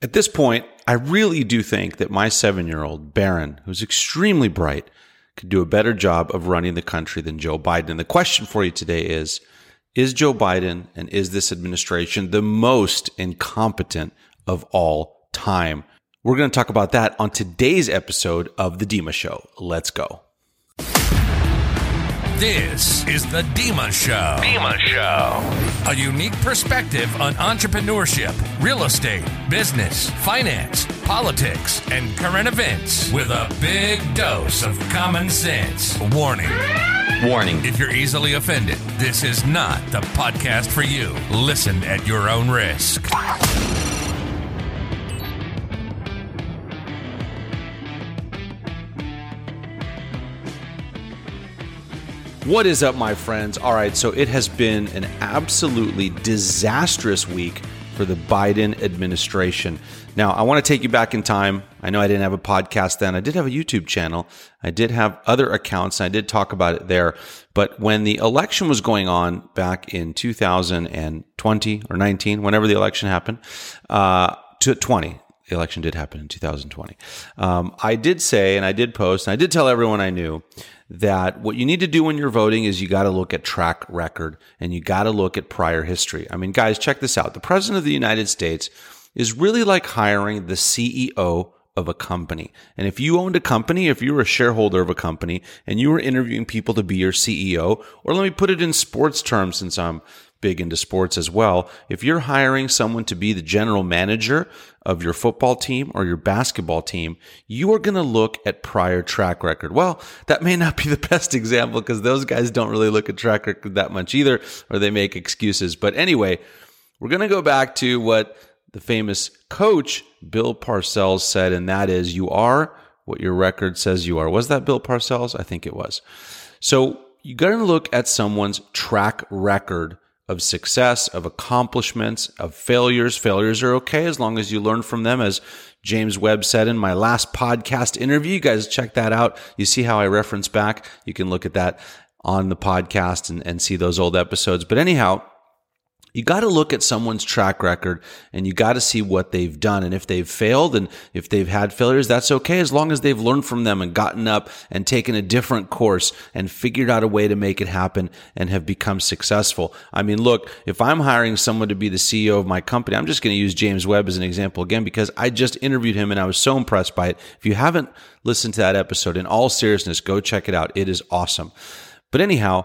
At this point, I really do think that my seven year old, Barron, who's extremely bright, could do a better job of running the country than Joe Biden. And the question for you today is Is Joe Biden and is this administration the most incompetent of all time? We're going to talk about that on today's episode of The Dima Show. Let's go. This is the Dima Show. Dima Show. A unique perspective on entrepreneurship, real estate, business, finance, politics, and current events with a big dose of common sense. Warning. Warning. If you're easily offended, this is not the podcast for you. Listen at your own risk. What is up, my friends? All right, so it has been an absolutely disastrous week for the Biden administration. Now, I want to take you back in time. I know I didn't have a podcast then. I did have a YouTube channel. I did have other accounts. And I did talk about it there. But when the election was going on back in 2020 or 19, whenever the election happened, uh, to 20, the election did happen in 2020. Um, I did say, and I did post, and I did tell everyone I knew that what you need to do when you're voting is you got to look at track record and you got to look at prior history. I mean, guys, check this out. The president of the United States is really like hiring the CEO of a company. And if you owned a company, if you were a shareholder of a company and you were interviewing people to be your CEO, or let me put it in sports terms since I'm big into sports as well. If you're hiring someone to be the general manager of your football team or your basketball team, you are going to look at prior track record. Well, that may not be the best example because those guys don't really look at track record that much either, or they make excuses. But anyway, we're going to go back to what the famous coach Bill Parcells said, and that is, you are what your record says you are. Was that Bill Parcells? I think it was. So you got to look at someone's track record of success, of accomplishments, of failures. Failures are okay as long as you learn from them. As James Webb said in my last podcast interview, you guys check that out. You see how I reference back. You can look at that on the podcast and, and see those old episodes. But anyhow, you got to look at someone's track record and you got to see what they've done. And if they've failed and if they've had failures, that's okay as long as they've learned from them and gotten up and taken a different course and figured out a way to make it happen and have become successful. I mean, look, if I'm hiring someone to be the CEO of my company, I'm just going to use James Webb as an example again because I just interviewed him and I was so impressed by it. If you haven't listened to that episode, in all seriousness, go check it out. It is awesome. But anyhow,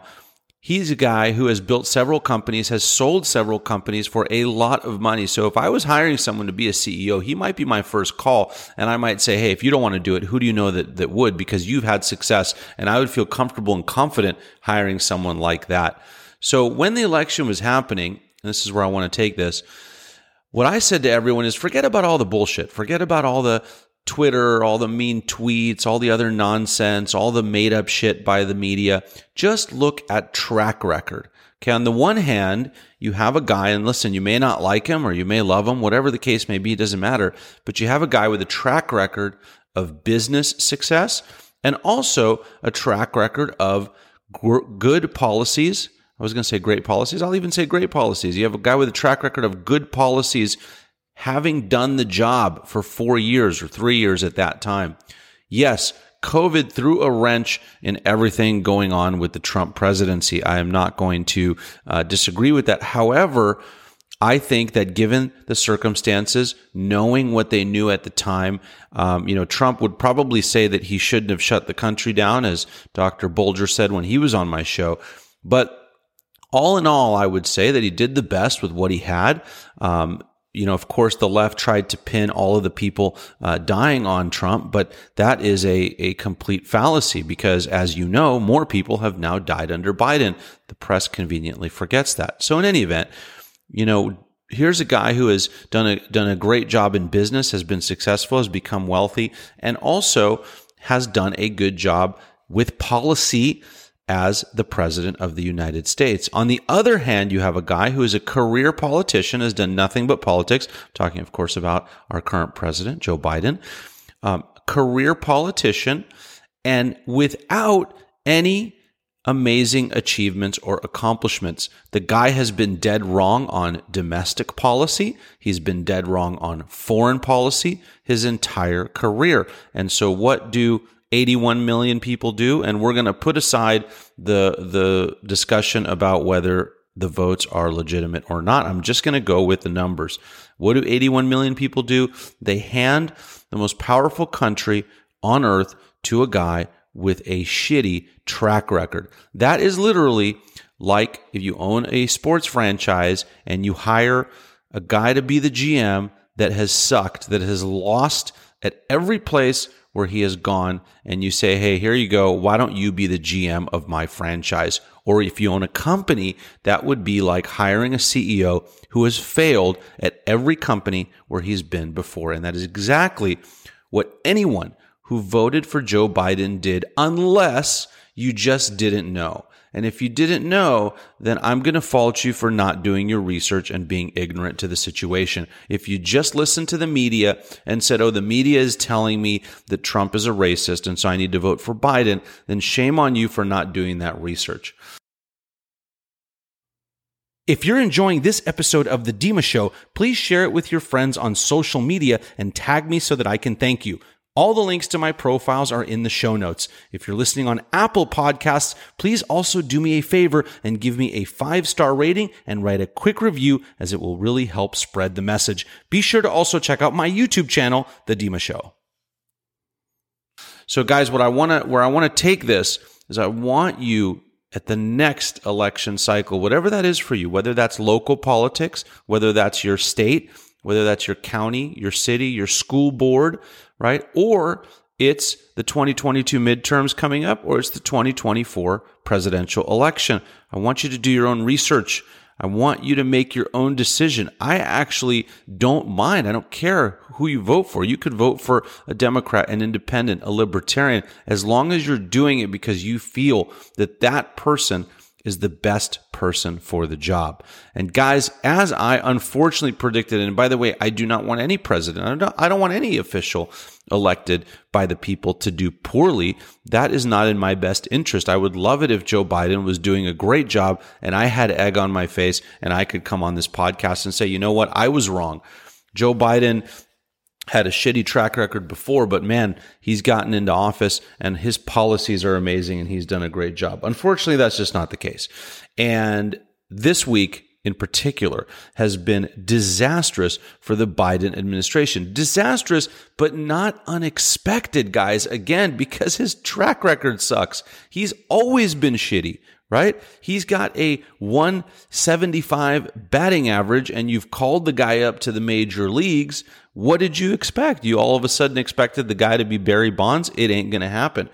He's a guy who has built several companies, has sold several companies for a lot of money. So if I was hiring someone to be a CEO, he might be my first call. And I might say, Hey, if you don't want to do it, who do you know that, that would? Because you've had success. And I would feel comfortable and confident hiring someone like that. So when the election was happening, and this is where I want to take this, what I said to everyone is forget about all the bullshit. Forget about all the Twitter, all the mean tweets, all the other nonsense, all the made up shit by the media. Just look at track record. Okay. On the one hand, you have a guy and listen, you may not like him or you may love him, whatever the case may be, it doesn't matter. But you have a guy with a track record of business success and also a track record of good policies. I was going to say great policies. I'll even say great policies. You have a guy with a track record of good policies having done the job for four years or three years at that time. Yes, COVID threw a wrench in everything going on with the Trump presidency. I am not going to uh, disagree with that. However, I think that given the circumstances, knowing what they knew at the time, um, you know, Trump would probably say that he shouldn't have shut the country down, as Dr. Bulger said when he was on my show. But all in all, I would say that he did the best with what he had. Um, you know, of course, the left tried to pin all of the people uh, dying on Trump, but that is a, a complete fallacy because, as you know, more people have now died under Biden. The press conveniently forgets that. So, in any event, you know, here's a guy who has done a done a great job in business, has been successful, has become wealthy, and also has done a good job with policy as the president of the United States. On the other hand, you have a guy who is a career politician, has done nothing but politics. I'm talking, of course, about our current president, Joe Biden, um, career politician, and without any amazing achievements or accomplishments. The guy has been dead wrong on domestic policy. He's been dead wrong on foreign policy his entire career. And so what do 81 million people do? And we're going to put aside the, the discussion about whether the votes are legitimate or not. I'm just going to go with the numbers. What do 81 million people do? They hand the most powerful country on earth to a guy with a shitty track record. That is literally like if you own a sports franchise and you hire a guy to be the GM that has sucked, that has lost at every place where he has gone, and you say, Hey, here you go. Why don't you be the GM of my franchise? Or if you own a company, that would be like hiring a CEO who has failed at every company where he's been before. And that is exactly what anyone who voted for Joe Biden did, unless you just didn't know. And if you didn't know, then I'm going to fault you for not doing your research and being ignorant to the situation. If you just listened to the media and said, oh, the media is telling me that Trump is a racist and so I need to vote for Biden, then shame on you for not doing that research. If you're enjoying this episode of The Dima Show, please share it with your friends on social media and tag me so that I can thank you. All the links to my profiles are in the show notes. If you're listening on Apple Podcasts, please also do me a favor and give me a five star rating and write a quick review as it will really help spread the message. Be sure to also check out my YouTube channel, The Dima Show. So guys, what I want to, where I want to take this is I want you at the next election cycle, whatever that is for you, whether that's local politics, whether that's your state, whether that's your county, your city, your school board, right? Or it's the 2022 midterms coming up, or it's the 2024 presidential election. I want you to do your own research. I want you to make your own decision. I actually don't mind. I don't care who you vote for. You could vote for a Democrat, an independent, a libertarian, as long as you're doing it because you feel that that person is the best person for the job. And guys, as I unfortunately predicted, and by the way, I do not want any president, I don't, I don't want any official elected by the people to do poorly. That is not in my best interest. I would love it if Joe Biden was doing a great job and I had egg on my face and I could come on this podcast and say, you know what? I was wrong. Joe Biden had a shitty track record before, but man, he's gotten into office and his policies are amazing and he's done a great job. Unfortunately, that's just not the case. And this week, in particular has been disastrous for the Biden administration. Disastrous, but not unexpected, guys. Again, because his track record sucks. He's always been shitty right? He's got a 175 batting average, and you've called the guy up to the major leagues. What did you expect? You all of a sudden expected the guy to be Barry Bonds? It ain't going to happen.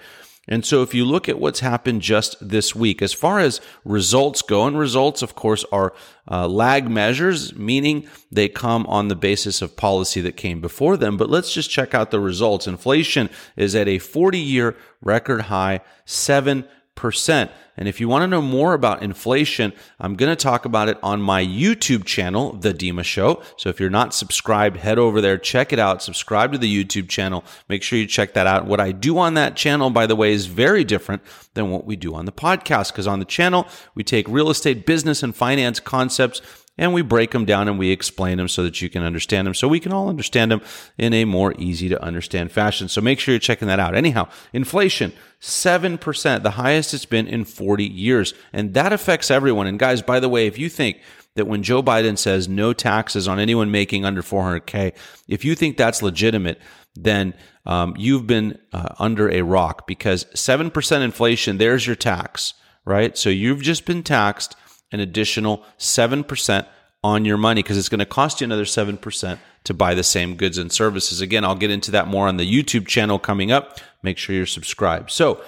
And so, if you look at what's happened just this week, as far as results go, and results, of course, are uh, lag measures, meaning they come on the basis of policy that came before them. But let's just check out the results. Inflation is at a 40 year record high, 7 percent. And if you want to know more about inflation, I'm going to talk about it on my YouTube channel, The Dima Show. So if you're not subscribed, head over there, check it out, subscribe to the YouTube channel. Make sure you check that out. What I do on that channel, by the way, is very different than what we do on the podcast because on the channel, we take real estate, business, and finance concepts and we break them down and we explain them so that you can understand them so we can all understand them in a more easy to understand fashion. So make sure you're checking that out. Anyhow, inflation, 7%, the highest it's been in 40 years. And that affects everyone. And guys, by the way, if you think that when Joe Biden says no taxes on anyone making under 400K, if you think that's legitimate, then um, you've been uh, under a rock because 7% inflation, there's your tax, right? So you've just been taxed an additional 7% on your money because it's going to cost you another 7% to buy the same goods and services. Again, I'll get into that more on the YouTube channel coming up. Make sure you're subscribed. So,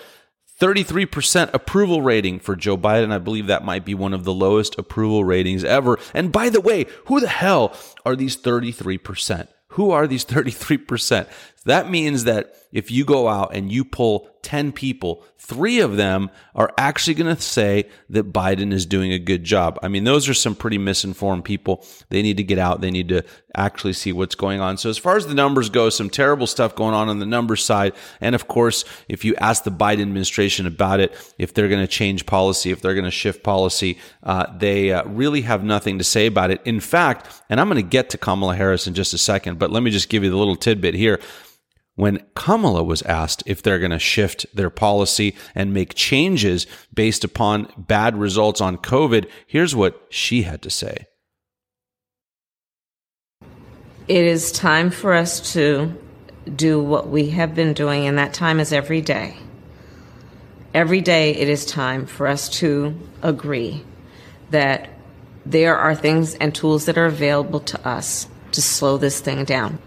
33% approval rating for Joe Biden. I believe that might be one of the lowest approval ratings ever. And by the way, who the hell are these 33%? Who are these 33%? That means that if you go out and you pull 10 people, three of them are actually going to say that Biden is doing a good job. I mean, those are some pretty misinformed people. They need to get out. They need to actually see what's going on. So as far as the numbers go, some terrible stuff going on on the numbers side. And of course, if you ask the Biden administration about it, if they're going to change policy, if they're going to shift policy, uh, they uh, really have nothing to say about it. In fact, and I'm going to get to Kamala Harris in just a second, but let me just give you the little tidbit here when Kamala was asked if they're going to shift their policy and make changes based upon bad results on COVID, here's what she had to say. It is time for us to do what we have been doing, and that time is every day. Every day, it is time for us to agree that there are things and tools that are available to us to slow this thing down.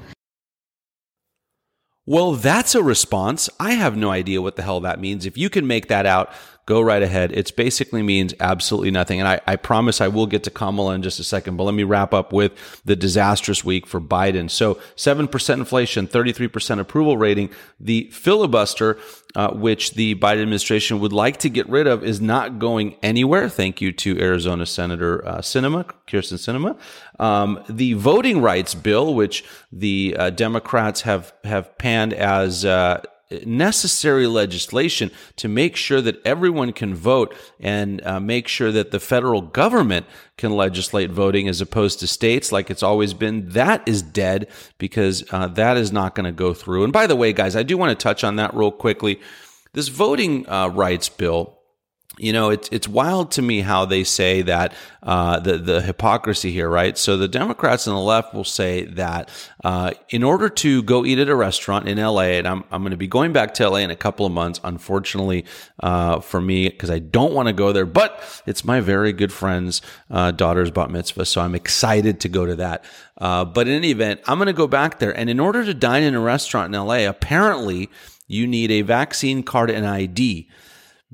Well, that's a response. I have no idea what the hell that means. If you can make that out, go right ahead. It basically means absolutely nothing. And I, I, promise I will get to Kamala in just a second, but let me wrap up with the disastrous week for Biden. So 7% inflation, 33% approval rating. The filibuster uh, which the Biden administration would like to get rid of, is not going anywhere. Thank you to Arizona Senator uh, Sinema, Kyrsten Sinema. Um, the voting rights bill, which the uh, Democrats have have panned as uh, necessary legislation to make sure that everyone can vote and uh, make sure that the federal government can legislate voting as opposed to states like it's always been. That is dead because uh, that is not going to go through. And by the way, guys, I do want to touch on that real quickly. This voting uh, rights bill you know, it's it's wild to me how they say that uh, the the hypocrisy here, right? So the Democrats and the left will say that uh, in order to go eat at a restaurant in LA, and I'm I'm going to be going back to LA in a couple of months, unfortunately uh, for me, because I don't want to go there, but it's my very good friend's uh, daughter's bat mitzvah, so I'm excited to go to that. Uh, but in any event, I'm going to go back there, and in order to dine in a restaurant in LA, apparently you need a vaccine card and ID.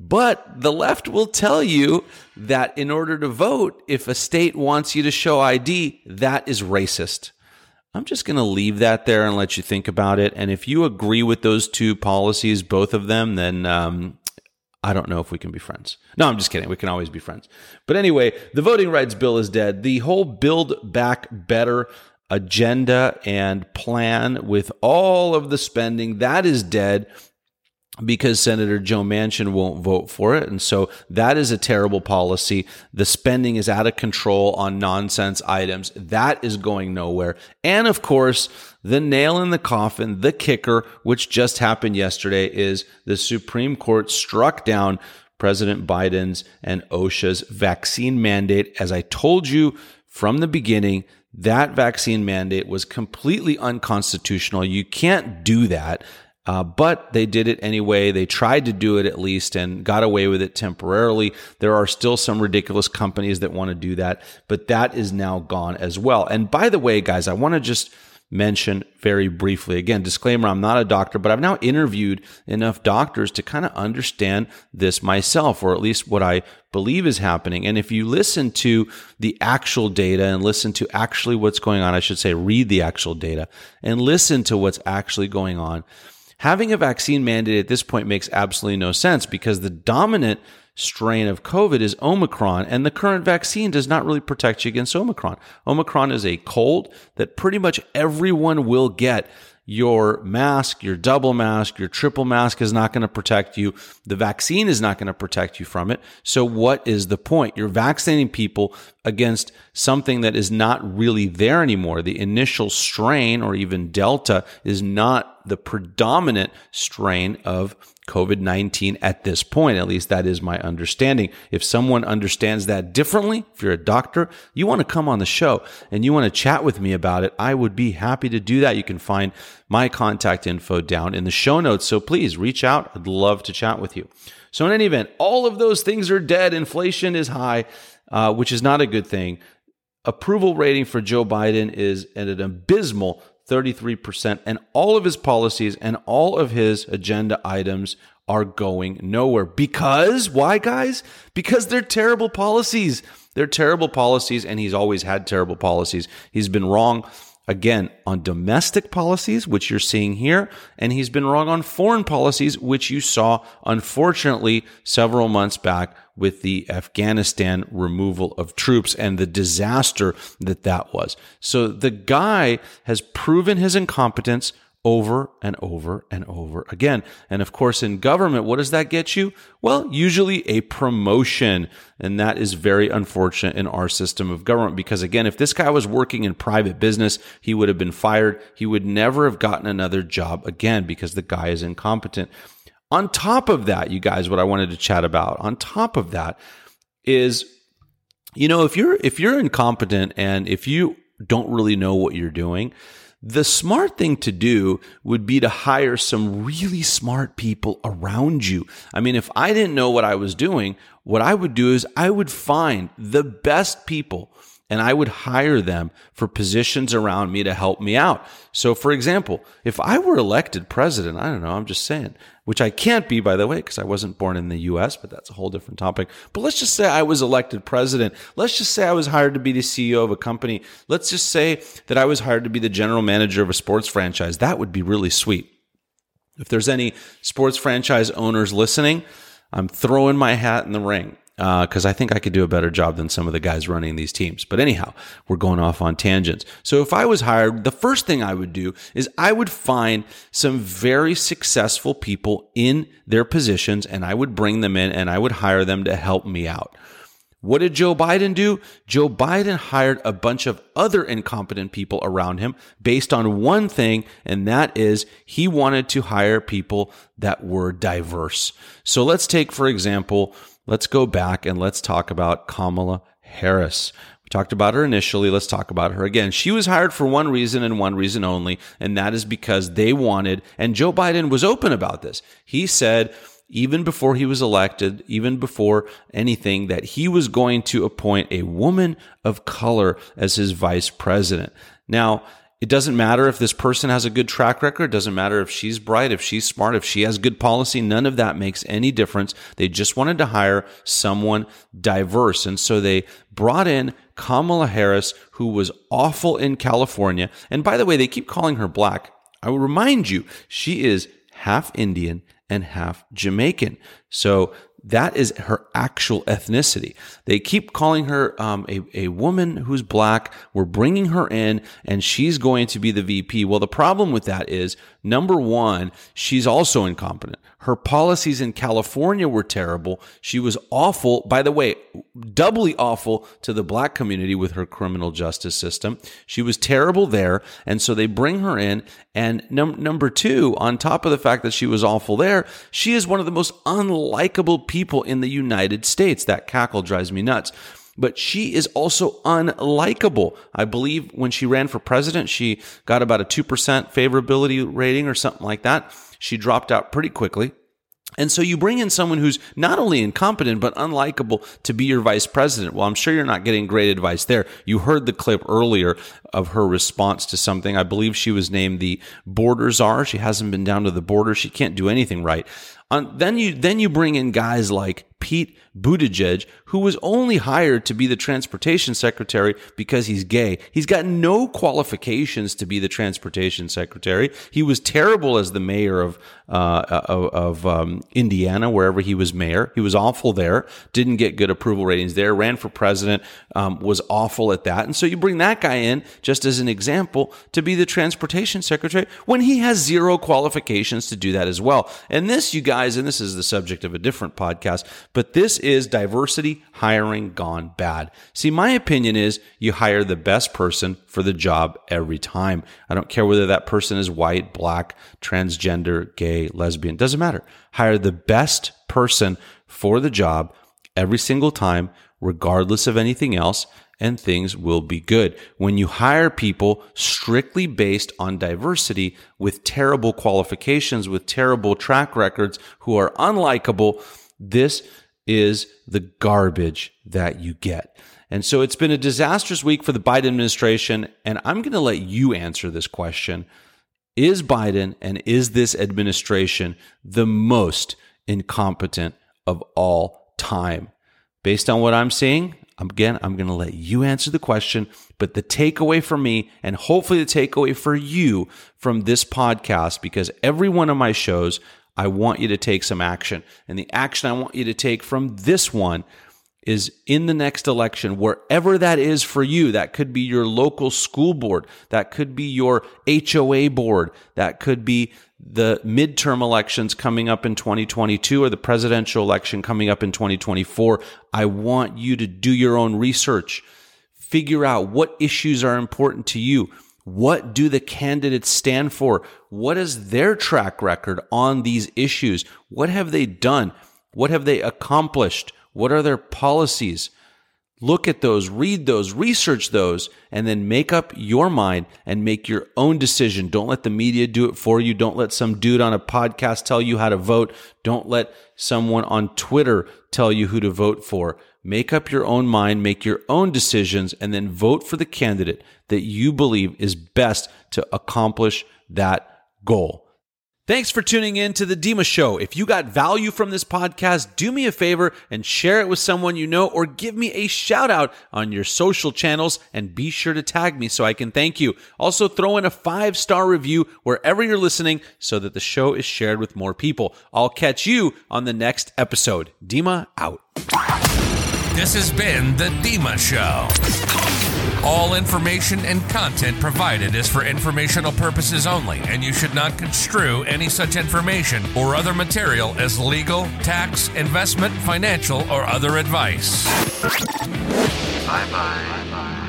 But the left will tell you that in order to vote, if a state wants you to show ID, that is racist. I'm just going to leave that there and let you think about it. And if you agree with those two policies, both of them, then um, I don't know if we can be friends. No, I'm just kidding. We can always be friends. But anyway, the voting rights bill is dead. The whole Build Back Better agenda and plan with all of the spending that is dead because Senator Joe Manchin won't vote for it. And so that is a terrible policy. The spending is out of control on nonsense items. That is going nowhere. And of course, the nail in the coffin, the kicker, which just happened yesterday, is the Supreme Court struck down President Biden's and OSHA's vaccine mandate. As I told you from the beginning, that vaccine mandate was completely unconstitutional. You can't do that. Uh, but they did it anyway. They tried to do it at least and got away with it temporarily. There are still some ridiculous companies that want to do that, but that is now gone as well. And by the way, guys, I want to just mention very briefly again, disclaimer, I'm not a doctor, but I've now interviewed enough doctors to kind of understand this myself, or at least what I believe is happening. And if you listen to the actual data and listen to actually what's going on, I should say, read the actual data and listen to what's actually going on having a vaccine mandate at this point makes absolutely no sense because the dominant strain of COVID is Omicron, and the current vaccine does not really protect you against Omicron. Omicron is a cold that pretty much everyone will get your mask, your double mask, your triple mask is not going to protect you. The vaccine is not going to protect you from it. So what is the point? You're vaccinating people against something that is not really there anymore. The initial strain or even Delta is not the predominant strain of COVID 19 at this point. At least that is my understanding. If someone understands that differently, if you're a doctor, you want to come on the show and you want to chat with me about it, I would be happy to do that. You can find my contact info down in the show notes. So please reach out. I'd love to chat with you. So, in any event, all of those things are dead. Inflation is high, uh, which is not a good thing. Approval rating for Joe Biden is at an abysmal 33%, and all of his policies and all of his agenda items are going nowhere. Because, why, guys? Because they're terrible policies. They're terrible policies, and he's always had terrible policies. He's been wrong again on domestic policies, which you're seeing here, and he's been wrong on foreign policies, which you saw, unfortunately, several months back with the Afghanistan removal of troops and the disaster that that was. So the guy has proven his incompetence over and over and over again. And of course, in government, what does that get you? Well, usually a promotion. And that is very unfortunate in our system of government because again, if this guy was working in private business, he would have been fired. He would never have gotten another job again because the guy is incompetent. On top of that, you guys, what I wanted to chat about on top of that is, you know, if you're, if you're incompetent and if you don't really know what you're doing, the smart thing to do would be to hire some really smart people around you. I mean, if I didn't know what I was doing, what I would do is I would find the best people and I would hire them for positions around me to help me out. So, for example, if I were elected president, I don't know, I'm just saying, which I can't be, by the way, because I wasn't born in the US, but that's a whole different topic. But let's just say I was elected president. Let's just say I was hired to be the CEO of a company. Let's just say that I was hired to be the general manager of a sports franchise. That would be really sweet. If there's any sports franchise owners listening, I'm throwing my hat in the ring because uh, I think I could do a better job than some of the guys running these teams. But anyhow, we're going off on tangents. So if I was hired, the first thing I would do is I would find some very successful people in their positions and I would bring them in and I would hire them to help me out. What did Joe Biden do? Joe Biden hired a bunch of other incompetent people around him based on one thing, and that is he wanted to hire people that were diverse. So let's take, for example, let's go back and let's talk about Kamala Harris. We talked about her initially. Let's talk about her again. She was hired for one reason and one reason only, and that is because they wanted, and Joe Biden was open about this. He said, even before he was elected, even before anything, that he was going to appoint a woman of color as his vice president. Now, it doesn't matter if this person has a good track record. It doesn't matter if she's bright, if she's smart, if she has good policy. None of that makes any difference. They just wanted to hire someone diverse. And so they brought in Kamala Harris, who was awful in California. And by the way, they keep calling her black. I will remind you, she is half Indian and half Jamaican. So that is her actual ethnicity. They keep calling her um, a, a woman who's black. We're bringing her in and she's going to be the VP. Well, the problem with that is number one, she's also incompetent. Her policies in California were terrible. She was awful, by the way, doubly awful to the black community with her criminal justice system. She was terrible there. And so they bring her in. And num- number two, on top of the fact that she was awful there, she is one of the most unlikable people in the United States. That cackle drives me nuts but she is also unlikable. I believe when she ran for president, she got about a 2% favorability rating or something like that. She dropped out pretty quickly. And so you bring in someone who's not only incompetent, but unlikable to be your vice president. Well, I'm sure you're not getting great advice there. You heard the clip earlier of her response to something. I believe she was named the border czar. She hasn't been down to the border. She can't do anything right. Um, then you then you bring in guys like Pete Buttigieg, who was only hired to be the transportation secretary because he's gay. He's got no qualifications to be the transportation secretary. He was terrible as the mayor of uh, of, um, Indiana, wherever he was mayor. He was awful there. Didn't get good approval ratings there. Ran for president, um, was awful at that. And so you bring that guy in just as an example to be the transportation secretary when he has zero qualifications to do that as well. And this, you guys, and this is the subject of a different podcast, but this is diversity hiring gone bad. See, my opinion is you hire the best person for the job every time. I don't care whether that person is white, black, transgender, gay, lesbian, doesn't matter. Hire the best person for the job every single time, regardless of anything else and things will be good. When you hire people strictly based on diversity with terrible qualifications, with terrible track records, who are unlikable, this is the garbage that you get. And so it's been a disastrous week for the Biden administration. And I'm going to let you answer this question. Is Biden and is this administration the most incompetent of all time? Based on what I'm seeing, Again, I'm going to let you answer the question, but the takeaway for me and hopefully the takeaway for you from this podcast, because every one of my shows, I want you to take some action. And the action I want you to take from this one is in the next election, wherever that is for you. That could be your local school board. That could be your HOA board. That could be the midterm elections coming up in 2022 or the presidential election coming up in 2024. I want you to do your own research. Figure out what issues are important to you. What do the candidates stand for? What is their track record on these issues? What have they done? What have they accomplished? What are their policies? Look at those, read those, research those, and then make up your mind and make your own decision. Don't let the media do it for you. Don't let some dude on a podcast tell you how to vote. Don't let someone on Twitter tell you who to vote for. Make up your own mind, make your own decisions, and then vote for the candidate that you believe is best to accomplish that goal. Thanks for tuning in to the Dima Show. If you got value from this podcast, do me a favor and share it with someone you know or give me a shout out on your social channels and be sure to tag me so I can thank you. Also, throw in a five star review wherever you're listening so that the show is shared with more people. I'll catch you on the next episode. Dima out. This has been The Dima Show. All information and content provided is for informational purposes only, and you should not construe any such information or other material as legal, tax, investment, financial, or other advice. Bye bye.